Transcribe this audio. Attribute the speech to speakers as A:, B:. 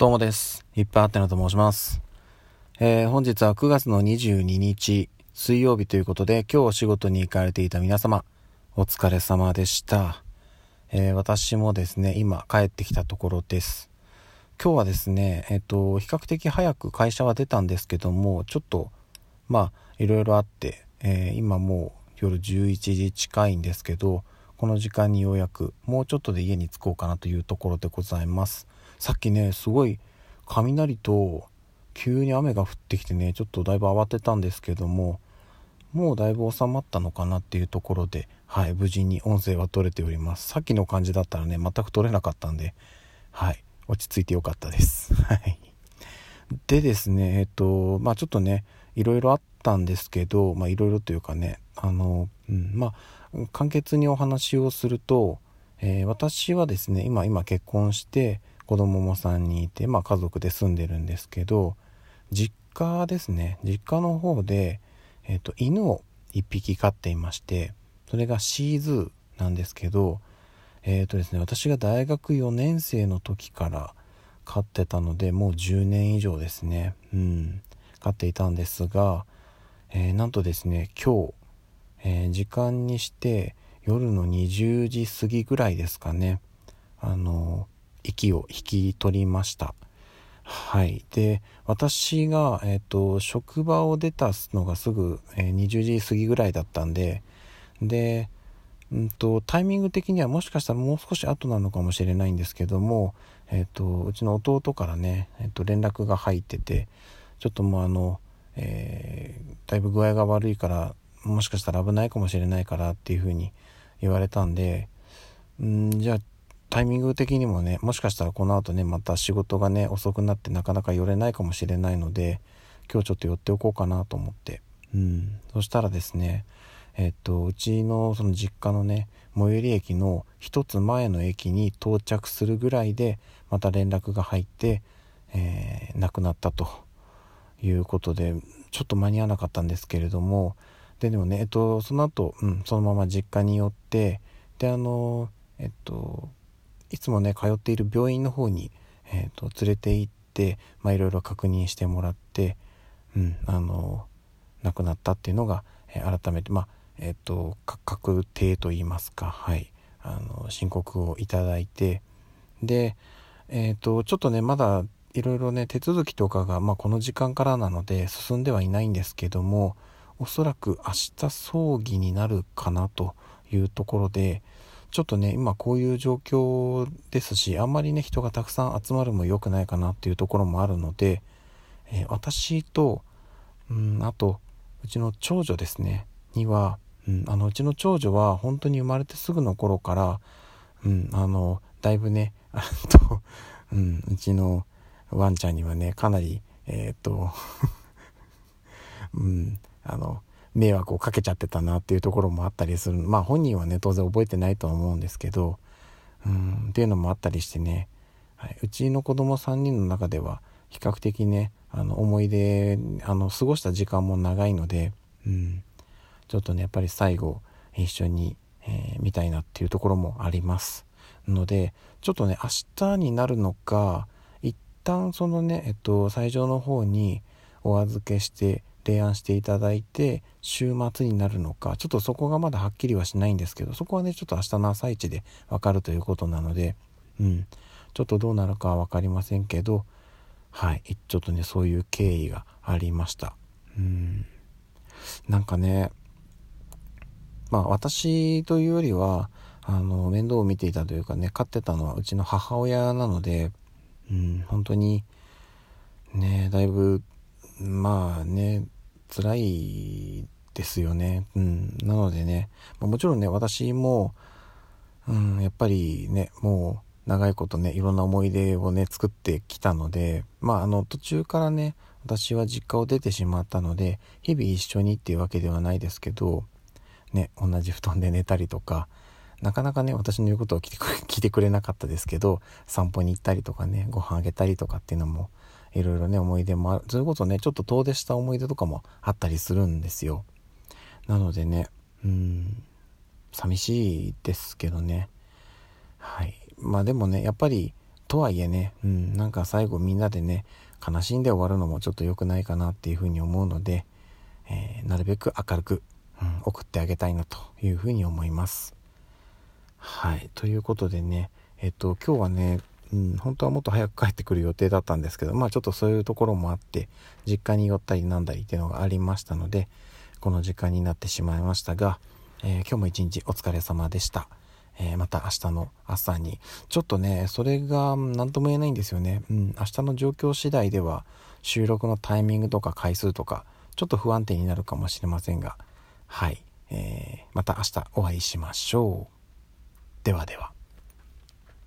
A: どうもです。いっぱいあってなと申します。えー、本日は9月の22日、水曜日ということで、今日お仕事に行かれていた皆様、お疲れ様でした。えー、私もですね、今帰ってきたところです。今日はですね、えっ、ー、と、比較的早く会社は出たんですけども、ちょっと、まあ、いろいろあって、え今もう夜11時近いんですけど、この時間にようやく、もうちょっとで家に着こうかなというところでございます。さっきねすごい雷と急に雨が降ってきてねちょっとだいぶ慌てたんですけどももうだいぶ収まったのかなっていうところではい無事に音声は取れております。さっきの感じだったらね全く取れなかったんではい落ち着いてよかったです。はい。でですねえっとまあちょっとねいろいろあったんですけどまあいろいろというかねあの、うん、まあ簡潔にお話をすると、えー、私はですね今今結婚して子供も3人いて、まあ、家族で住んでるんですけど実家ですね。実家の方で、えーと、犬を1匹飼っていましてそれがシーズーなんですけどえっ、ー、とですね私が大学4年生の時から飼ってたのでもう10年以上ですね。うん。飼っていたんですが、えー、なんとですね今日、えー、時間にして夜の20時過ぎぐらいですかね。あの息を引き取りました。はい。で、私が、えっ、ー、と、職場を出たのがすぐ、えー、20時過ぎぐらいだったんで、で、うんと、タイミング的にはもしかしたらもう少し後なのかもしれないんですけども、え、ー、と、うちの弟からね、えっ、と、連絡が入ってて、ちょっともうあの、えだいぶ具合が悪いから、もしかしたら危ないかもしれないからっていうふうに言われたんで、んじゃあタイミング的にもねもしかしたらこの後ねまた仕事がね遅くなってなかなか寄れないかもしれないので今日ちょっと寄っておこうかなと思って。うん。そしたらですねえっとうちのその実家のね最寄り駅の一つ前の駅に到着するぐらいでまた連絡が入って、えー、亡くなったと。いうことでちょっと間に合わなかったんですけれども。ででもねえっとその後、うん、そのまま実家に寄ってであのえっといつもね通っている病院の方に、えーと、連れて行っていろいろ確認してもらって、うん、あの亡くなったっていうのが、えー、改めてまあえっ、ー、と確定といいますかはいあの申告をいただいてでえっ、ー、とちょっとねまだいろいろね手続きとかが、まあ、この時間からなので進んではいないんですけどもおそらく明日葬儀になるかなというところでちょっとね今こういう状況ですしあんまりね人がたくさん集まるも良くないかなっていうところもあるので、えー、私と、うん、あとうちの長女ですねには、うん、あのうちの長女は本当に生まれてすぐの頃から、うん、あのだいぶね あと、うん、うちのワンちゃんにはねかなりえっ、と うんあの迷惑をかけちゃってたなっていうところもあったりする。まあ本人はね当然覚えてないと思うんですけど。うんっていうのもあったりしてね、はい、うちの子供3人の中では比較的ねあの思い出あの過ごした時間も長いので、うん、ちょっとねやっぱり最後一緒に、えー、見たいなっていうところもあります。のでちょっとね明日になるのか一旦そのねえっと最上の方にお預けして提案していただいて週末になるのかちょっとそこがまだはっきりはしないんですけどそこはねちょっと明日の朝一でわかるということなのでうん。ちょっとどうなるかは分かりませんけどはい。ちょっとねそういう経緯がありました。うん。なんかねまあ私というよりはあの面倒を見ていたというかね飼ってたのはうちの母親なのでうん本当にねだいぶ辛いですよね。うん。なのでね、もちろんね、私も、うん、やっぱりね、もう長いことね、いろんな思い出をね、作ってきたので、まあ、あの、途中からね、私は実家を出てしまったので、日々一緒にっていうわけではないですけど、ね、同じ布団で寝たりとか、なかなかね、私の言うことを聞いてくれ聞いてくれなかったですけど、散歩に行ったりとかね、ご飯あげたりとかっていうのも、いろいろね、思い出もある。それこそね、ちょっと遠出した思い出とかもあったりするんですよ。なのでね、うん、寂しいですけどね。はい。まあでもね、やっぱり、とはいえね、うん、なんか最後みんなでね悲しんで終わるのもちょっと良くないかなっていうふうに思うので、えー、なるべく明るく、うん、送ってあげたいなというふうに思います。はいということでねえっと今日はねうん、本当はもっと早く帰ってくる予定だったんですけど、まあちょっとそういうところもあって、実家に寄ったりなんだりっていうのがありましたので、この時間になってしまいましたが、えー、今日も一日お疲れ様でした。えー、また明日の朝に。ちょっとね、それが何とも言えないんですよね。うん、明日の状況次第では、収録のタイミングとか回数とか、ちょっと不安定になるかもしれませんが、はい。えー、また明日お会いしましょう。ではでは。